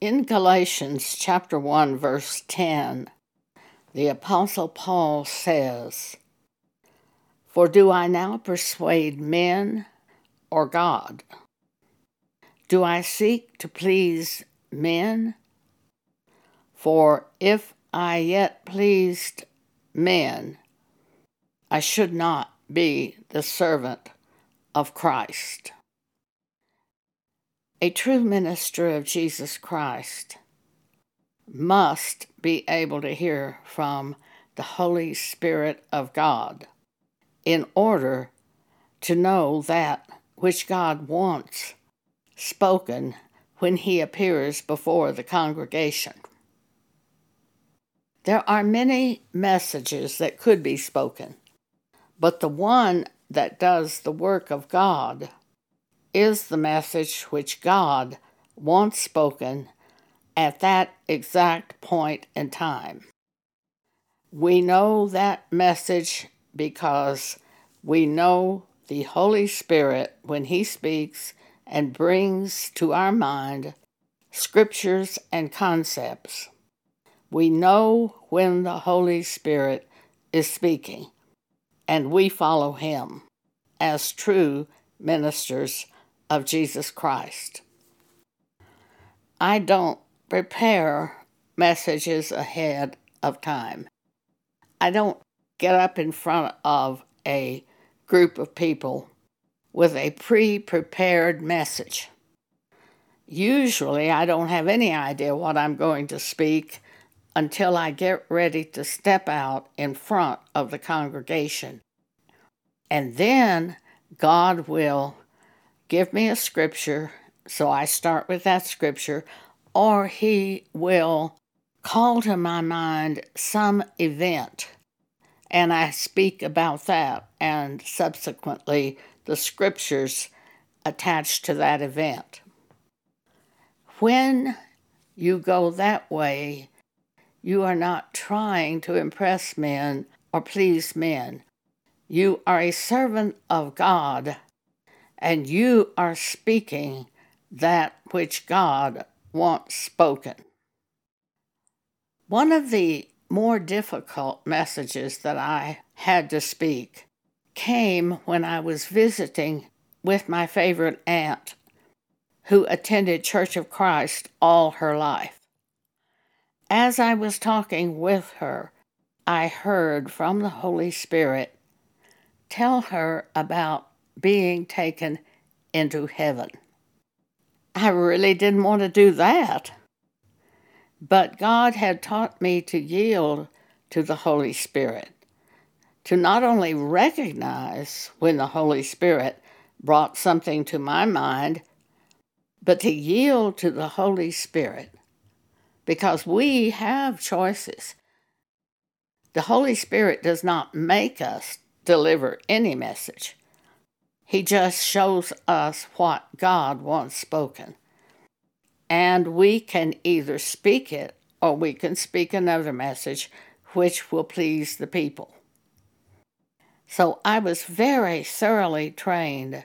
In Galatians chapter 1 verse 10, the apostle Paul says, "For do I now persuade men or God? Do I seek to please men? For if I yet pleased men, I should not be the servant of Christ." A true minister of Jesus Christ must be able to hear from the Holy Spirit of God in order to know that which God wants spoken when he appears before the congregation. There are many messages that could be spoken, but the one that does the work of God is the message which God wants spoken at that exact point in time. We know that message because we know the Holy Spirit when He speaks and brings to our mind scriptures and concepts. We know when the Holy Spirit is speaking, and we follow Him as true ministers of Jesus Christ. I don't prepare messages ahead of time. I don't get up in front of a group of people with a pre prepared message. Usually, I don't have any idea what I'm going to speak until I get ready to step out in front of the congregation. And then God will give me a scripture, so I start with that scripture, or He will call to my mind some event, and I speak about that, and subsequently the scriptures attached to that event. When you go that way, you are not trying to impress men or please men. You are a servant of God and you are speaking that which God wants spoken. One of the more difficult messages that I had to speak came when I was visiting with my favorite aunt, who attended Church of Christ all her life. As I was talking with her, I heard from the Holy Spirit tell her about being taken into heaven. I really didn't want to do that. But God had taught me to yield to the Holy Spirit, to not only recognize when the Holy Spirit brought something to my mind, but to yield to the Holy Spirit because we have choices. The Holy Spirit does not make us deliver any message. He just shows us what God wants spoken. And we can either speak it or we can speak another message which will please the people. So I was very thoroughly trained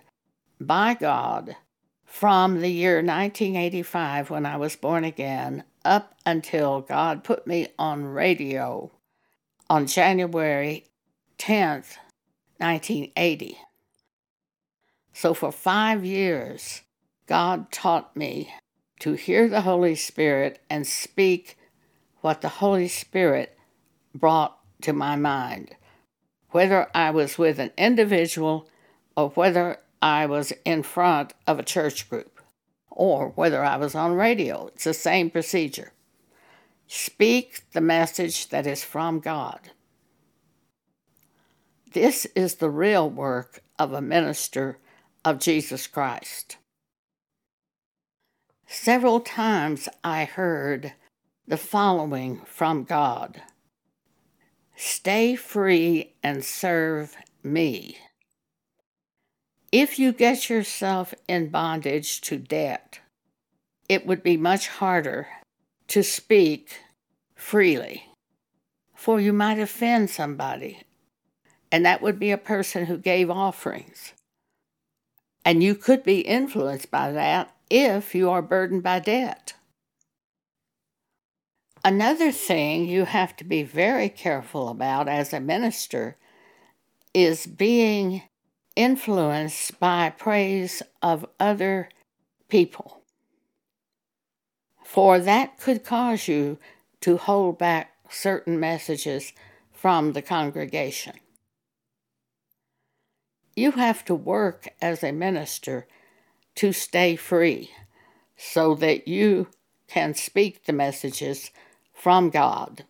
by God from the year 1985 when I was born again up until God put me on radio on January 10th, 1980. So for five years, God taught me to hear the Holy Spirit and speak what the Holy Spirit brought to my mind, whether I was with an individual or whether I was in front of a church group or whether I was on radio. It's the same procedure. Speak the message that is from God. This is the real work of a minister of Jesus Christ. Several times I heard the following from God Stay free and serve me. If you get yourself in bondage to debt, it would be much harder to speak freely, for you might offend somebody, and that would be a person who gave offerings. And you could be influenced by that if you are burdened by debt. Another thing you have to be very careful about as a minister is being influenced by praise of other people. For that could cause you to hold back certain messages from the congregation. You have to work as a minister to stay free so that you can speak the messages from God.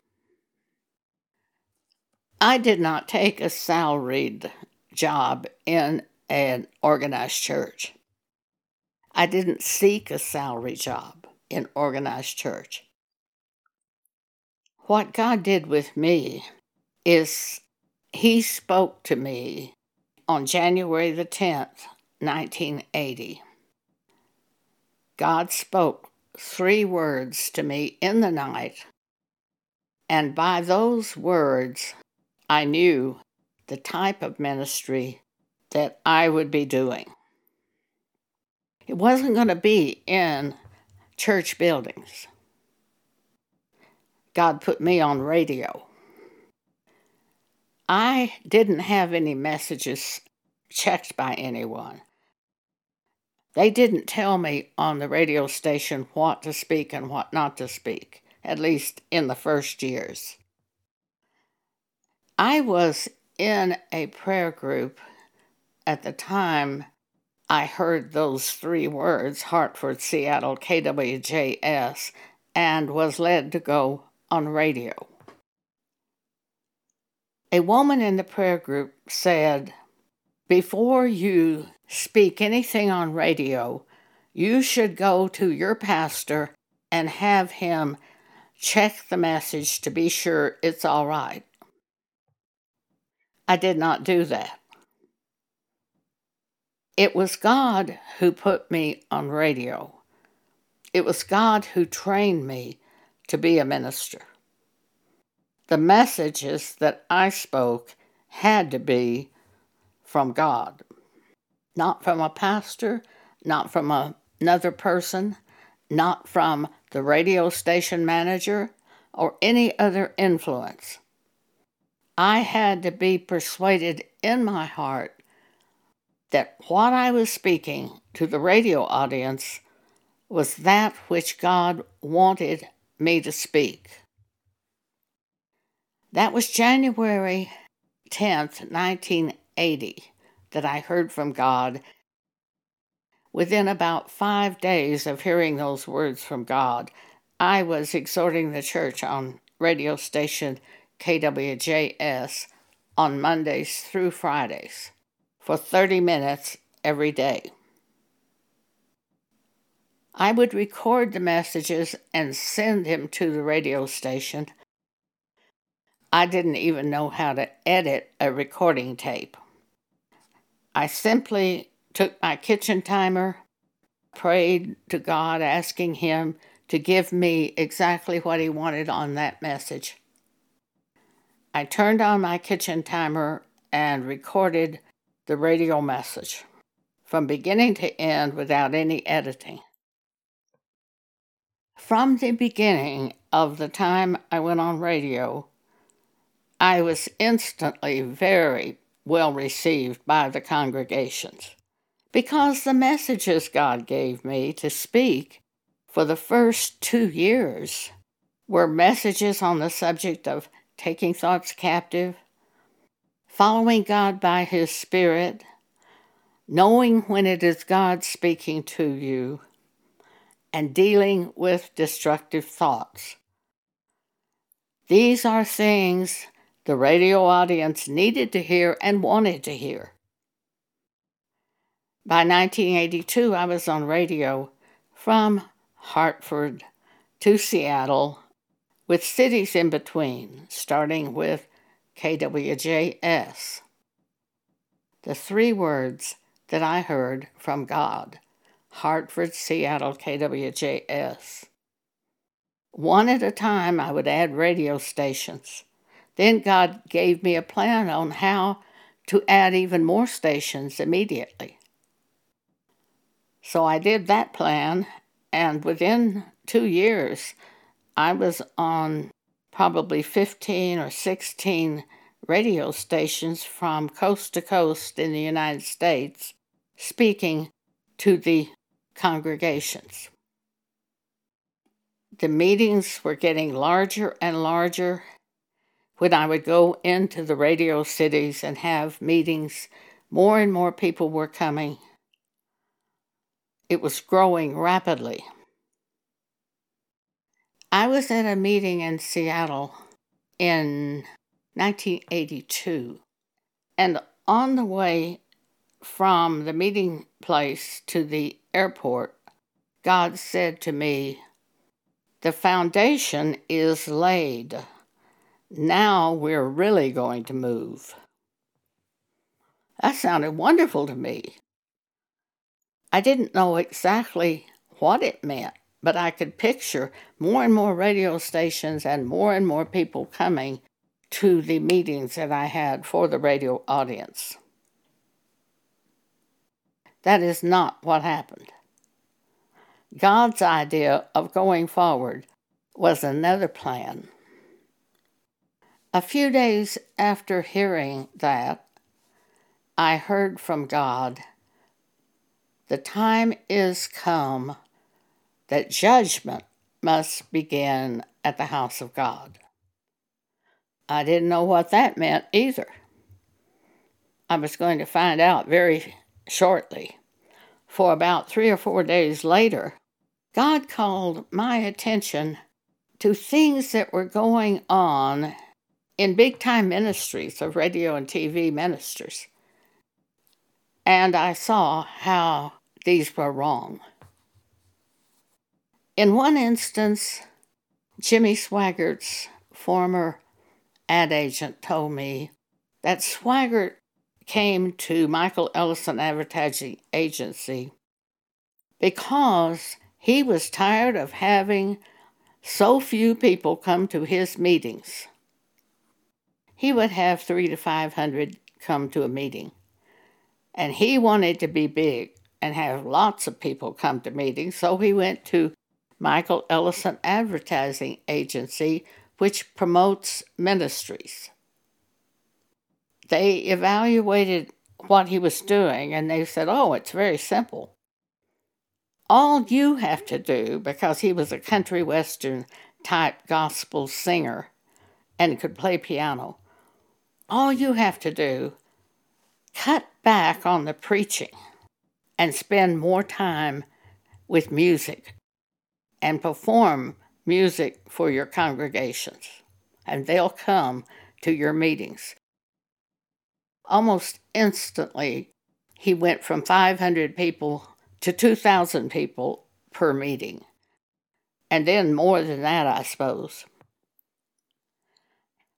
I did not take a salaried job in an organized church. I didn't seek a salary job in organized church. What God did with me is He spoke to me on January the 10th, 1980. God spoke three words to me in the night, and by those words, I knew the type of ministry that I would be doing. It wasn't going to be in church buildings. God put me on radio. I didn't have any messages checked by anyone. They didn't tell me on the radio station what to speak and what not to speak, at least in the first years. I was in a prayer group at the time I heard those three words Hartford, Seattle, KWJS, and was led to go on radio. A woman in the prayer group said, Before you speak anything on radio, you should go to your pastor and have him check the message to be sure it's all right. I did not do that. It was God who put me on radio. It was God who trained me to be a minister. The messages that I spoke had to be from God, not from a pastor, not from a, another person, not from the radio station manager, or any other influence. I had to be persuaded in my heart that what I was speaking to the radio audience was that which God wanted me to speak. That was January 10th, 1980, that I heard from God. Within about five days of hearing those words from God, I was exhorting the church on radio station KWJS on Mondays through Fridays for 30 minutes every day. I would record the messages and send them to the radio station. I didn't even know how to edit a recording tape. I simply took my kitchen timer, prayed to God, asking Him to give me exactly what He wanted on that message. I turned on my kitchen timer and recorded the radio message from beginning to end without any editing. From the beginning of the time I went on radio, I was instantly very well received by the congregations because the messages God gave me to speak for the first two years were messages on the subject of taking thoughts captive, following God by His Spirit, knowing when it is God speaking to you, and dealing with destructive thoughts. These are things the radio audience needed to hear and wanted to hear. By 1982, I was on radio from Hartford to Seattle, with cities in between, starting with KWJS. The three words that I heard from God Hartford, Seattle, KWJS. One at a time, I would add radio stations. Then God gave me a plan on how to add even more stations immediately. So I did that plan, and within two years, I was on probably 15 or 16 radio stations from coast to coast in the United States speaking to the congregations. The meetings were getting larger and larger. When I would go into the radio cities and have meetings, more and more people were coming. It was growing rapidly. I was at a meeting in Seattle in 1982, and on the way from the meeting place to the airport, God said to me, The foundation is laid. Now we're really going to move. That sounded wonderful to me. I didn't know exactly what it meant, but I could picture more and more radio stations and more and more people coming to the meetings that I had for the radio audience. That is not what happened. God's idea of going forward was another plan. A few days after hearing that, I heard from God the time is come that judgment must begin at the house of God. I didn't know what that meant either. I was going to find out very shortly. For about three or four days later, God called my attention to things that were going on in big time ministries of radio and TV ministers and I saw how these were wrong. In one instance, Jimmy Swaggart's former ad agent told me that Swaggart came to Michael Ellison Advertising Agency because he was tired of having so few people come to his meetings. He would have three to five hundred come to a meeting. And he wanted to be big and have lots of people come to meetings, so he went to Michael Ellison Advertising Agency, which promotes ministries. They evaluated what he was doing and they said, Oh, it's very simple. All you have to do, because he was a country western type gospel singer and could play piano, all you have to do cut back on the preaching and spend more time with music and perform music for your congregations, and they'll come to your meetings. Almost instantly, he went from 500 people to 2,000 people per meeting, and then more than that, I suppose.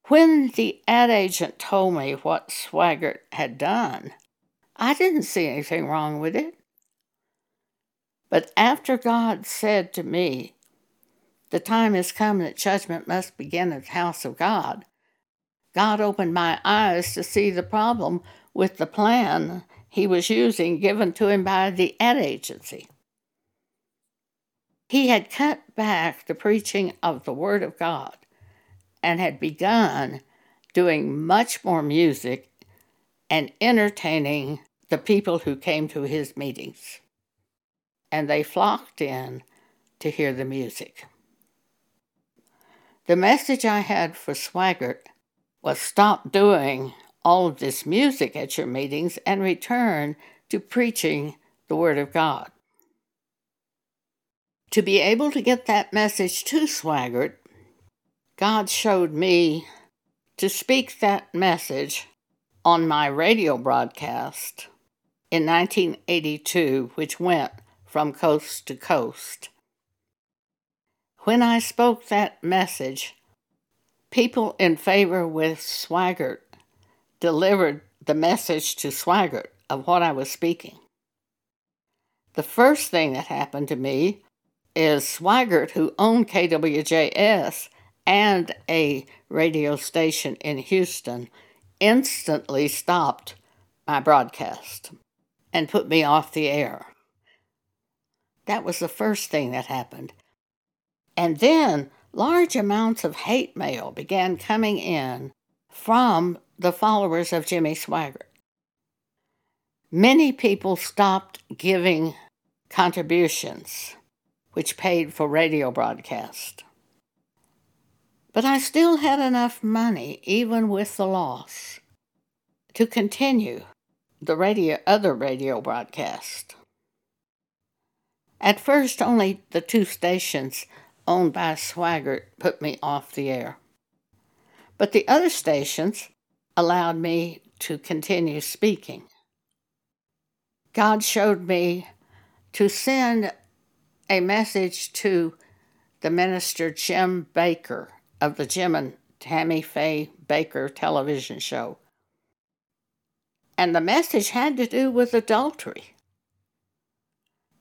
When the ad agent told me what Swaggart had done, I didn't see anything wrong with it. But after God said to me, The time has come that judgment must begin at the house of God, God opened my eyes to see the problem with the plan he was using given to him by the ad agency. He had cut back the preaching of the Word of God and had begun doing much more music and entertaining the people who came to his meetings. And they flocked in to hear the music. The message I had for Swaggart was stop doing all of this music at your meetings and return to preaching the Word of God. To be able to get that message to Swaggart, God showed me to speak that message on my radio broadcast in 1982, which went from coast to coast. When I spoke that message, people in favor with Swaggart delivered the message to Swaggart of what I was speaking. The first thing that happened to me is Swaggart, who owned KWJS, and a radio station in Houston instantly stopped my broadcast and put me off the air. That was the first thing that happened. And then, large amounts of hate mail began coming in from the followers of Jimmy Swaggart. Many people stopped giving contributions, which paid for radio broadcast. But I still had enough money, even with the loss, to continue the radio, other radio broadcast. At first, only the two stations owned by Swaggart put me off the air. But the other stations allowed me to continue speaking. God showed me to send a message to the minister Jim Bakker of the Jim and Tammy Faye Bakker television show. And the message had to do with adultery.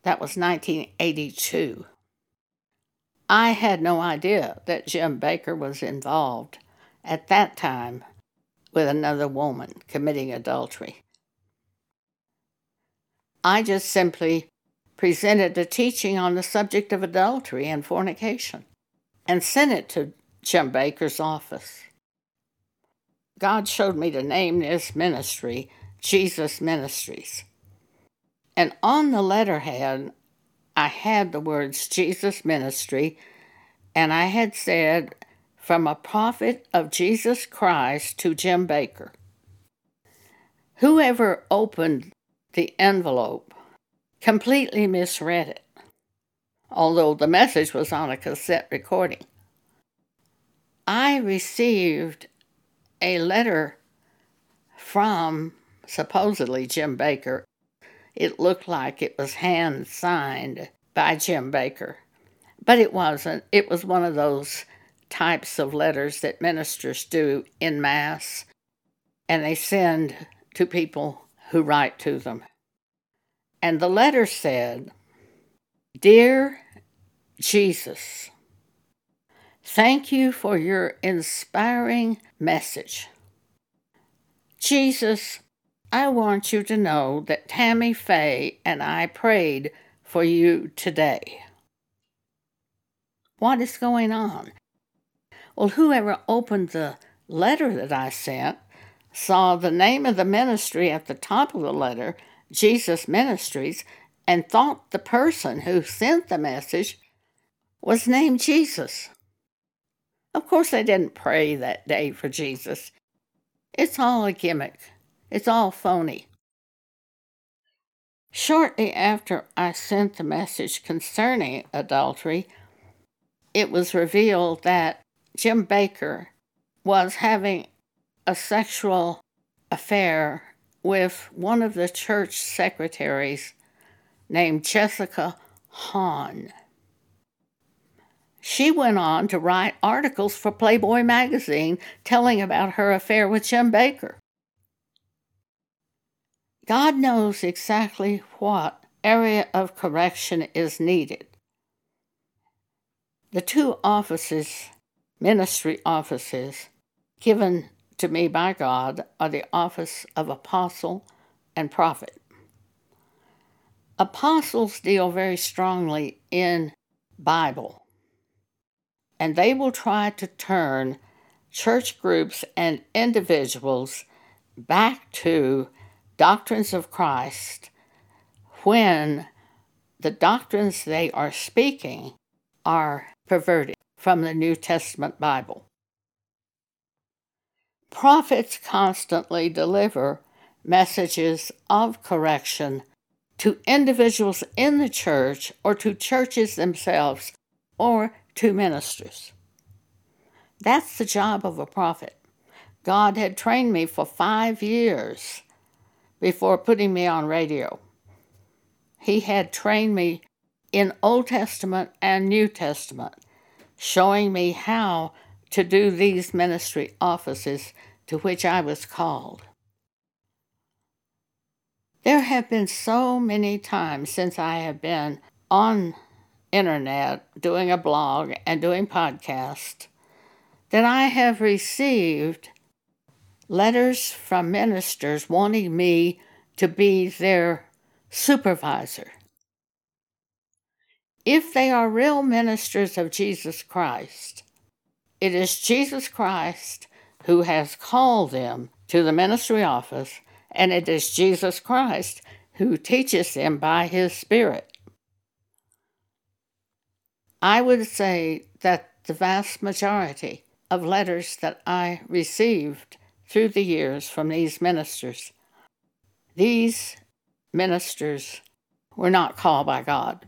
That was 1982. I had no idea that Jim Bakker was involved at that time with another woman committing adultery. I just simply presented a teaching on the subject of adultery and fornication and sent it to Jim Bakker's office. God showed me to name this ministry Jesus Ministries. And on the letterhead, I had the words Jesus Ministry, and I had said, From a prophet of Jesus Christ to Jim Bakker. Whoever opened the envelope completely misread it, although the message was on a cassette recording. I received a letter from supposedly Jim Bakker. it looked like it was hand signed by Jim Bakker, But it wasn't. It was one of those types of letters that ministers do in Mass, and they send to people who write to them. And the letter said, Dear Jesus, thank you for your inspiring message. Jesus, I want you to know that Tammy Faye and I prayed for you today. What is going on? Well, whoever opened the letter that I sent saw the name of the ministry at the top of the letter, Jesus Ministries, and thought the person who sent the message was named Jesus. Of course, they didn't pray that day for Jesus. It's all a gimmick. It's all phony. Shortly after I sent the message concerning adultery, it was revealed that Jim Bakker was having a sexual affair with one of the church secretaries named Jessica Hahn. She went on to write articles for Playboy magazine telling about her affair with Jim Bakker. God knows exactly what area of correction is needed. The two offices, ministry offices, given to me by God are the office of apostle and prophet. Apostles deal very strongly in Bible, and they will try to turn church groups and individuals back to doctrines of Christ when the doctrines they are speaking are perverted from the New Testament Bible. Prophets constantly deliver messages of correction to individuals in the church or to churches themselves or to ministers. That's the job of a prophet. God had trained me for five years before putting me on radio. He had trained me in Old Testament and New Testament, showing me how to do these ministry offices to which I was called. There have been so many times since I have been on internet doing a blog and doing podcast that I have received letters from ministers wanting me to be their supervisor. If they are real ministers of Jesus Christ, It is Jesus Christ who has called them to the ministry office, and it is Jesus Christ who teaches them by his Spirit. I would say that the vast majority of letters that I received through the years from these ministers, these ministers were not called by God.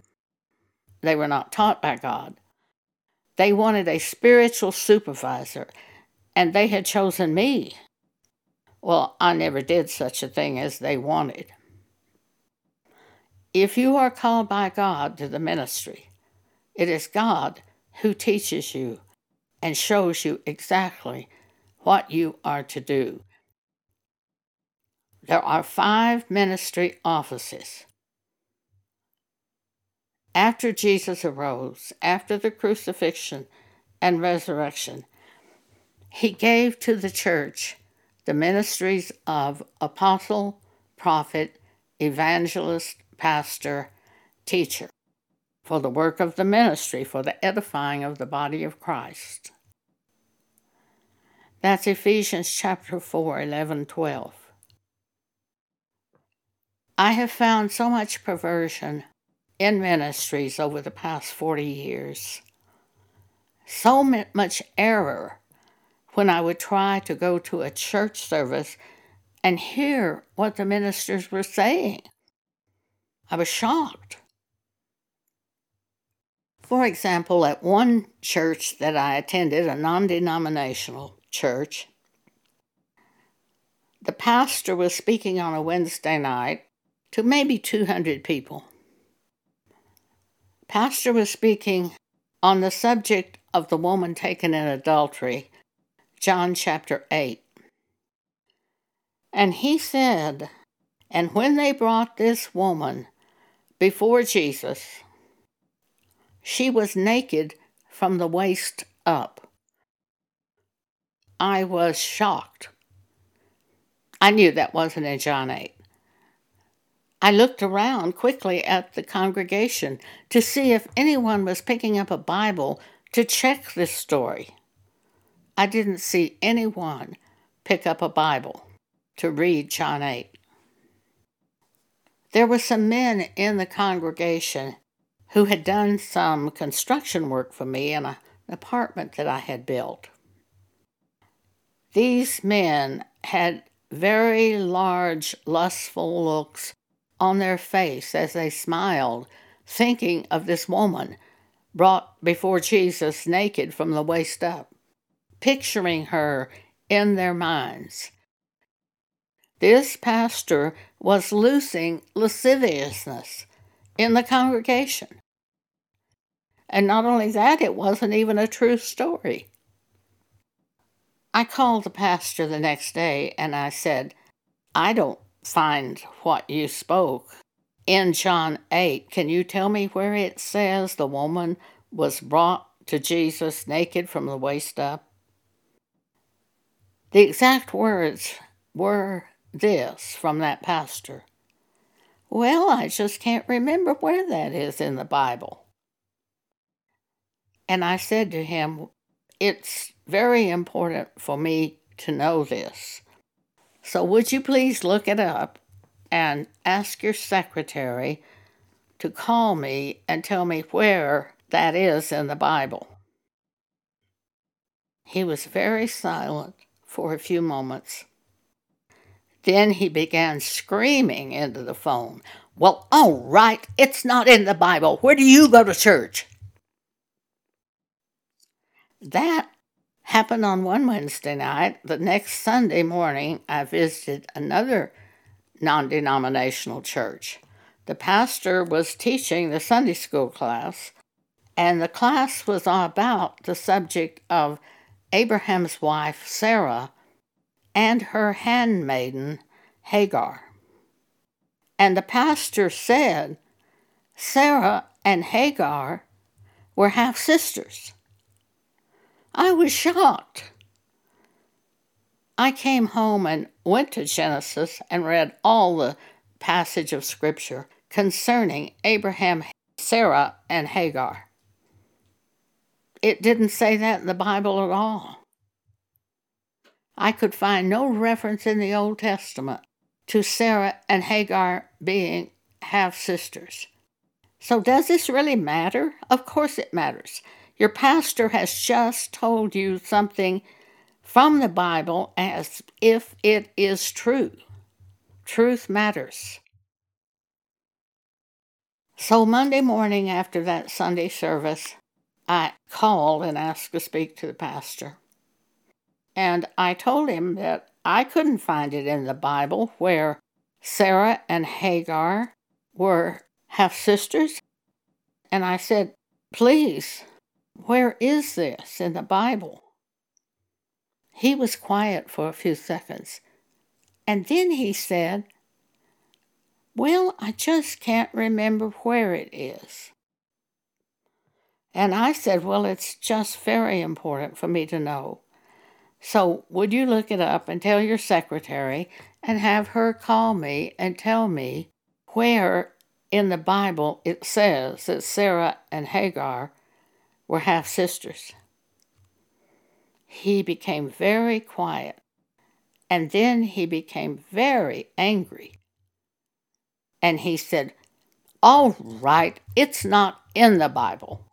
They were not taught by God. They wanted a spiritual supervisor, and they had chosen me. Well, I never did such a thing as they wanted. If you are called by God to the ministry, it is God who teaches you and shows you exactly what you are to do. There are five ministry offices. After Jesus arose, after the crucifixion and resurrection, he gave to the church the ministries of apostle, prophet, evangelist, pastor, teacher for the work of the ministry, for the edifying of the body of Christ. That's Ephesians chapter 4, 11, 12. I have found so much perversion in ministries over the past 40 years, so much error when I would try to go to a church service and hear what the ministers were saying. I was shocked. For example, at one church that I attended, a non denominational church, the pastor was speaking on a Wednesday night to maybe 200 people. Pastor was speaking on the subject of the woman taken in adultery, John chapter 8. And he said, And when they brought this woman before Jesus, she was naked from the waist up. I was shocked. I knew that wasn't in John 8. I looked around quickly at the congregation to see if anyone was picking up a Bible to check this story. I didn't see anyone pick up a Bible to read John 8. There were some men in the congregation who had done some construction work for me in an apartment that I had built. These men had very large, lustful looks on their face as they smiled, thinking of this woman brought before Jesus naked from the waist up, picturing her in their minds. This pastor was loosing lasciviousness in the congregation. And not only that, it wasn't even a true story. I called the pastor the next day and I said, I don't find what you spoke in John 8. Can you tell me where it says the woman was brought to Jesus naked from the waist up? The exact words were this from that pastor. Well, I just can't remember where that is in the Bible. And I said to him, It's very important for me to know this. So would you please look it up and ask your secretary to call me and tell me where that is in the Bible? He was very silent for a few moments. Then he began screaming into the phone. Well, all right, it's not in the Bible. Where do you go to church? That happened on one Wednesday night. The next Sunday morning, I visited another non denominational church. The pastor was teaching the Sunday school class, and the class was about the subject of Abraham's wife, Sarah, and her handmaiden, Hagar. And the pastor said Sarah and Hagar were half sisters. I was shocked. I came home and went to Genesis and read all the passage of Scripture concerning Abraham, Sarah, and Hagar. it didn't say that in the Bible at all. I could find no reference in the Old Testament to Sarah and Hagar being half sisters. So, does this really matter? Of course it matters. Your pastor has just told you something from the Bible as if it is true. Truth matters. So, Monday morning after that Sunday service, I called and asked to speak to the pastor. And I told him that I couldn't find it in the Bible where Sarah and Hagar were half sisters. And I said, Please, where is this in the Bible? He was quiet for a few seconds. And then he said, Well, I just can't remember where it is. And I said, Well, it's just very important for me to know. So, would you look it up and tell your secretary and have her call me and tell me where in the Bible it says that Sarah and Hagar were half sisters? He became very quiet and then he became very angry. And he said, All right, it's not in the Bible.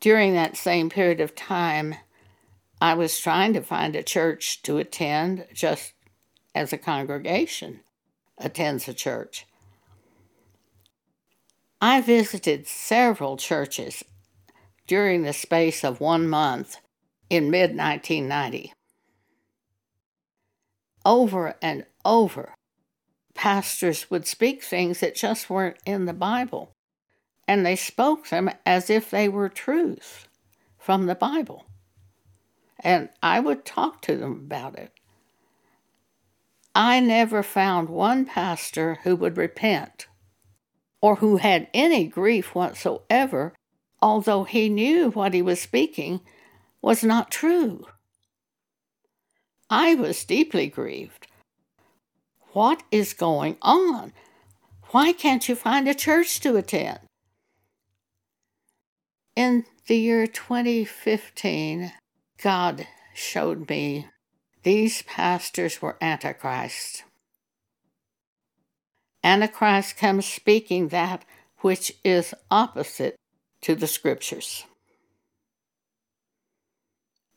During that same period of time, I was trying to find a church to attend just as a congregation attends a church. I visited several churches during the space of one month in mid 1990. Over and over, pastors would speak things that just weren't in the Bible, and they spoke them as if they were truth from the Bible and I would talk to them about it. I never found one pastor who would repent or who had any grief whatsoever, although he knew what he was speaking was not true. I was deeply grieved. What is going on? Why can't you find a church to attend? In the year 2015, God showed me these pastors were Antichrist. Antichrist comes speaking that which is opposite to the scriptures.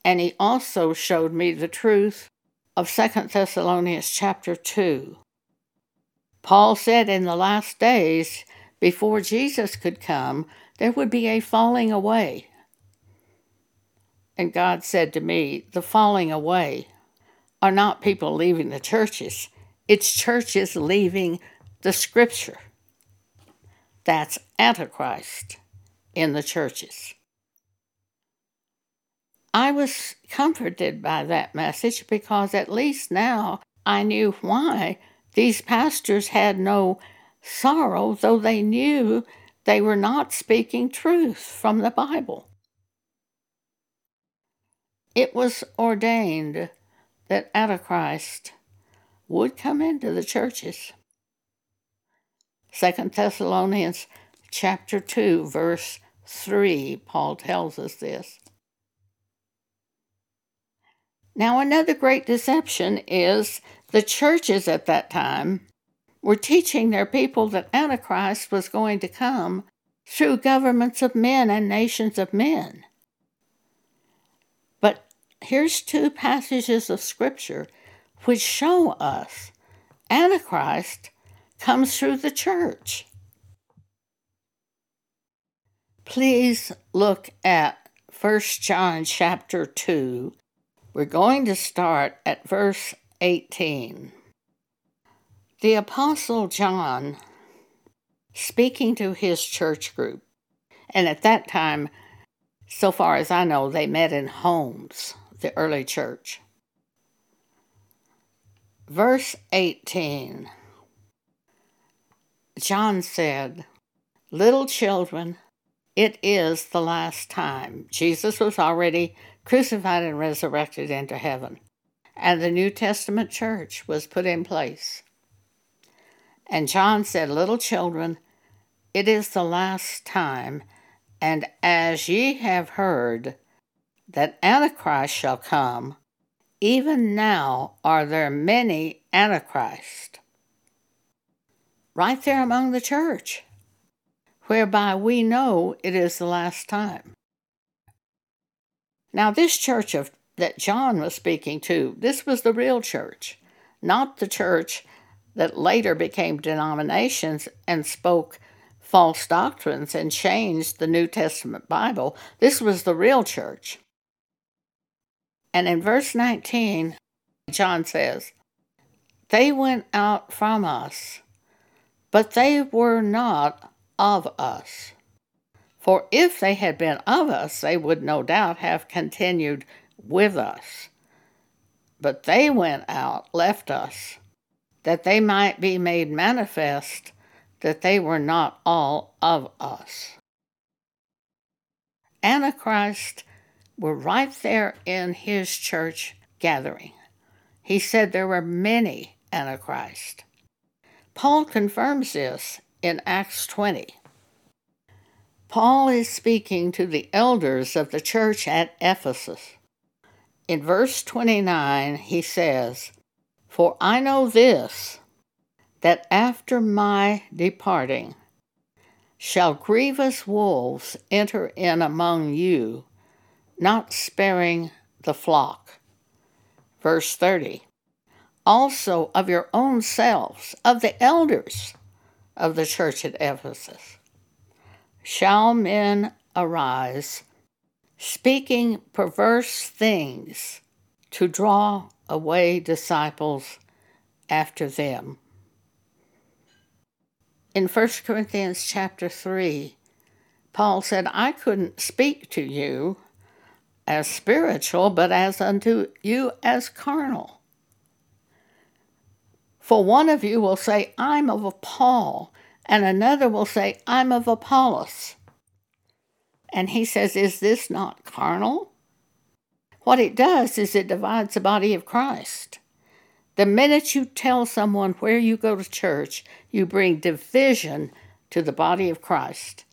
And he also showed me the truth of Second Thessalonians chapter 2. Paul said in the last days, before Jesus could come, there would be a falling away and God said to me, the falling away are not people leaving the churches, it's churches leaving the scripture. That's Antichrist in the churches. I was comforted by that message because at least now I knew why these pastors had no sorrow, though they knew they were not speaking truth from the Bible it was ordained that Antichrist would come into the churches. Second Thessalonians chapter 2 verse 3 Paul tells us this. Now another great deception is the churches at that time were teaching their people that Antichrist was going to come through governments of men and nations of men here's two passages of Scripture which show us Antichrist comes through the church. Please look at 1 John chapter 2. We're going to start at verse 18. The Apostle John, speaking to his church group, and at that time, so far as I know, they met in homes the early church. Verse 18 John said, Little children, it is the last time. Jesus was already crucified and resurrected into heaven, and the New Testament church was put in place. And John said, Little children, it is the last time, And as ye have heard that Antichrist shall come, even now are there many Antichrists. Right there among the church, whereby we know it is the last time. Now, this church of that John was speaking to, this was the real church, not the church that later became denominations and spoke false doctrines and changed the New Testament Bible. This was the real church. And in verse 19, John says, They went out from us, but they were not of us. For if they had been of us, they would no doubt have continued with us. But they went out, left us, that they might be made manifest that they were not all of us. Antichrist were right there in his church gathering. He said there were many Antichrist. Paul confirms this in Acts 20. Paul is speaking to the elders of the church at Ephesus. In verse 29, he says, For I know this, that after my departing shall grievous wolves enter in among you not sparing the flock. Verse 30 Also of your own selves, of the elders of the church at Ephesus, shall men arise, speaking perverse things to draw away disciples after them. In 1 Corinthians chapter 3, Paul said, I couldn't speak to you as spiritual, but as unto you as carnal. For one of you will say, I'm of Paul, and another will say, I'm of Apollos. And he says, Is this not carnal? What it does is it divides the body of Christ. The minute you tell someone where you go to church, you bring division to the body of Christ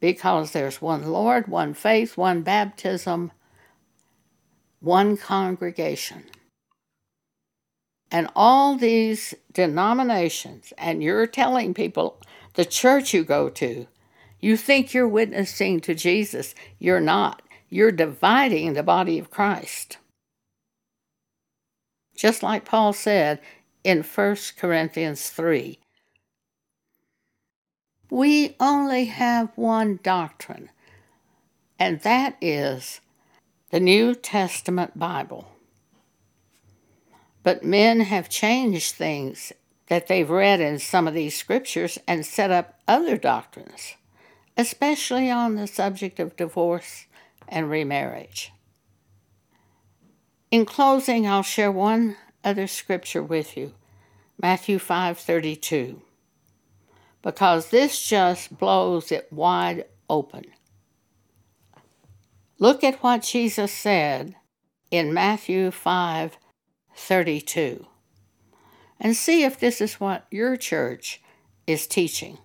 because there's one Lord, one faith, one baptism, one congregation. And all these denominations, and you're telling people the church you go to, you think you're witnessing to Jesus. You're not. You're dividing the body of Christ. Just like Paul said in 1 Corinthians 3 we only have one doctrine, and that is the New Testament Bible. But men have changed things that they've read in some of these scriptures and set up other doctrines, especially on the subject of divorce and remarriage. In closing, I'll share one other scripture with you, Matthew 5:32. Because this just blows it wide open. Look at what Jesus said in Matthew 5 32 and see if this is what your church is teaching.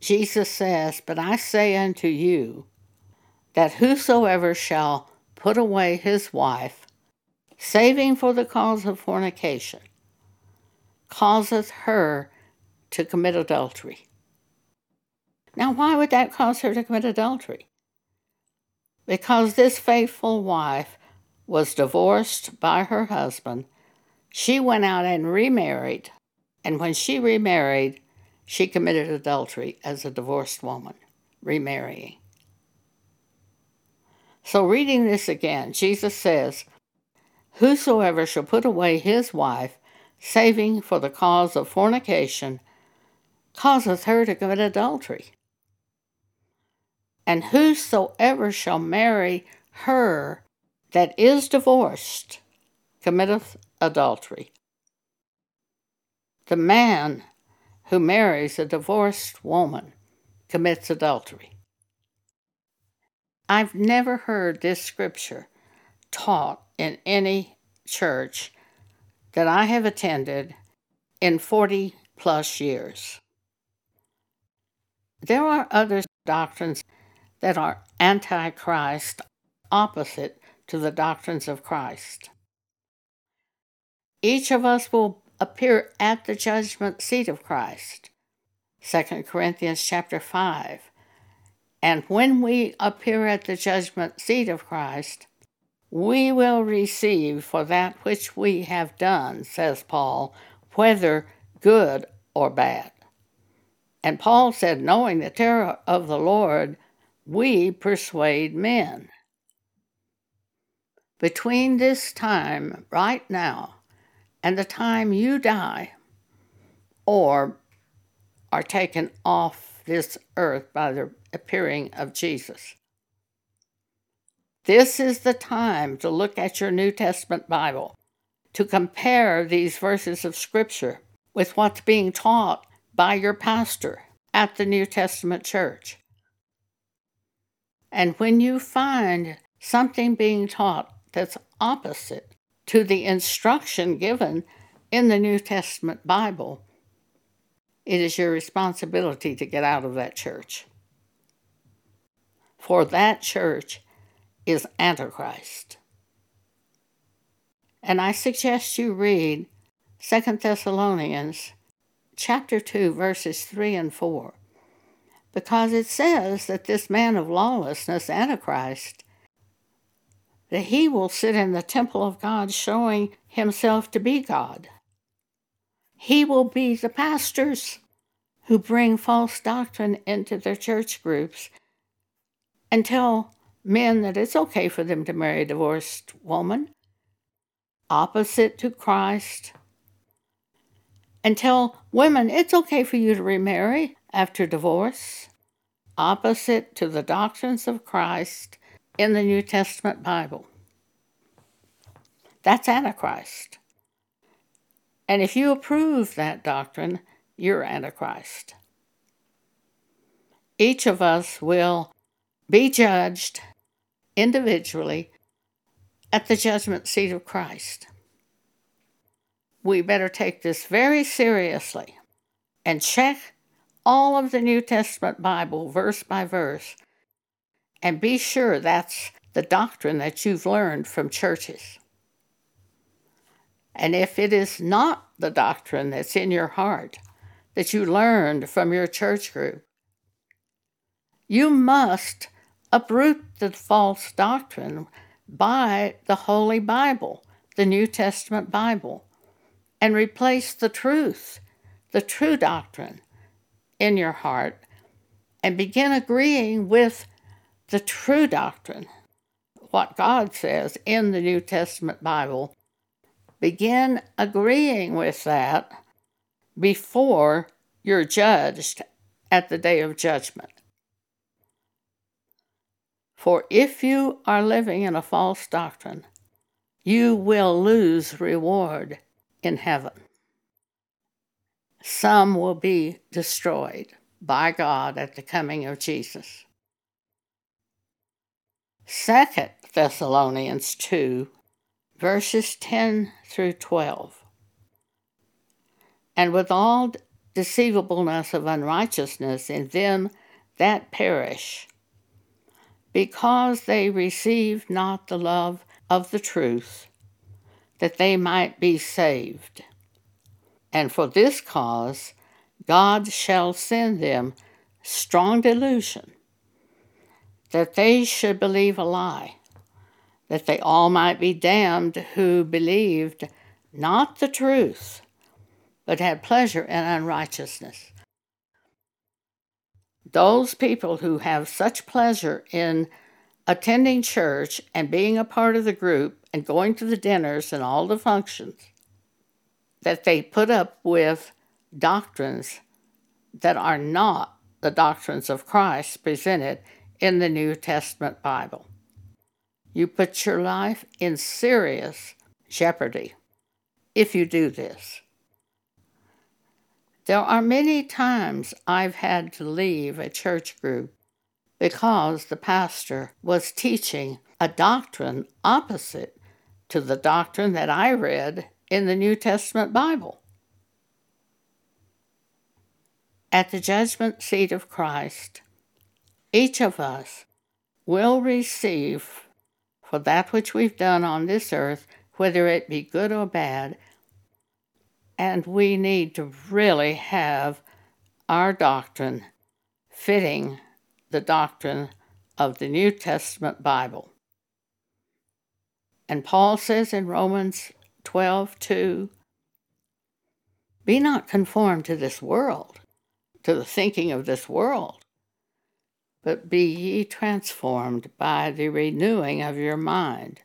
Jesus says, But I say unto you that whosoever shall put away his wife, saving for the cause of fornication, causeth her to commit adultery. Now, why would that cause her to commit adultery? Because this faithful wife was divorced by her husband, she went out and remarried, and when she remarried, she committed adultery as a divorced woman, remarrying. So, reading this again, Jesus says, Whosoever shall put away his wife, saving for the cause of fornication, causeth her to commit adultery. And whosoever shall marry her that is divorced committeth adultery. The man who marries a divorced woman commits adultery. I've never heard this scripture taught in any church that I have attended in 40 plus years. There are other doctrines that are antichrist, opposite to the doctrines of Christ. Each of us will appear at the judgment seat of Christ. 2 Corinthians chapter 5. And when we appear at the judgment seat of Christ, we will receive for that which we have done, says Paul, whether good or bad. And Paul said, knowing the terror of the Lord, we persuade men. Between this time, right now, and the time you die or are taken off this earth by the appearing of Jesus. This is the time to look at your New Testament Bible, to compare these verses of Scripture with what's being taught by your pastor at the New Testament church. And when you find something being taught that's opposite to the instruction given in the New Testament Bible, it is your responsibility to get out of that church. For that church is Antichrist. And I suggest you read 2 Thessalonians chapter 2 verses 3 and 4 because it says that this man of lawlessness antichrist that he will sit in the temple of God showing himself to be God. He will be the pastors who bring false doctrine into their church groups and tell men that it's okay for them to marry a divorced woman, opposite to Christ, and tell women it's okay for you to remarry after divorce, opposite to the doctrines of Christ in the New Testament Bible. That's Antichrist. And if you approve that doctrine, you're Antichrist. Each of us will be judged individually at the judgment seat of Christ. We better take this very seriously and check all of the New Testament Bible verse by verse and be sure that's the doctrine that you've learned from churches. And if it is not the doctrine that's in your heart that you learned from your church group, you must uproot the false doctrine by the Holy Bible, the New Testament Bible, and replace the truth, the true doctrine in your heart, and begin agreeing with the true doctrine, what God says in the New Testament Bible. Begin agreeing with that before you're judged at the day of judgment. For if you are living in a false doctrine, you will lose reward in heaven. Some will be destroyed by God at the coming of Jesus. Second Thessalonians 2, verses 10 through 12. And with all deceivableness of unrighteousness in them that perish, because they received not the love of the truth, that they might be saved. And for this cause God shall send them strong delusion, that they should believe a lie, that they all might be damned who believed not the truth, but had pleasure in unrighteousness. Those people who have such pleasure in attending church and being a part of the group and going to the dinners and all the functions that they put up with doctrines that are not the doctrines of Christ presented in the New Testament Bible. You put your life in serious jeopardy if you do this. There are many times I've had to leave a church group because the pastor was teaching a doctrine opposite to the doctrine that I read in the New Testament Bible. At the judgment seat of Christ, each of us will receive for that which we've done on this earth, whether it be good or bad. And we need to really have our doctrine fitting the doctrine of the New Testament Bible. And Paul says in Romans 12 2, Be not conformed to this world, to the thinking of this world, but be ye transformed by the renewing of your mind,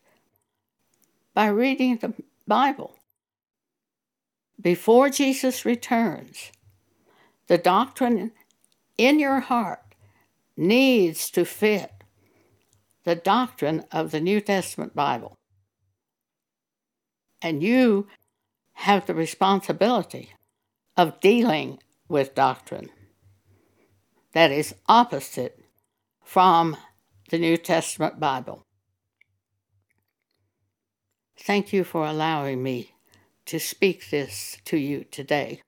by reading the Bible. Before Jesus returns, the doctrine in your heart needs to fit the doctrine of the New Testament Bible. And you have the responsibility of dealing with doctrine that is opposite from the New Testament Bible. Thank you for allowing me to speak this to you today.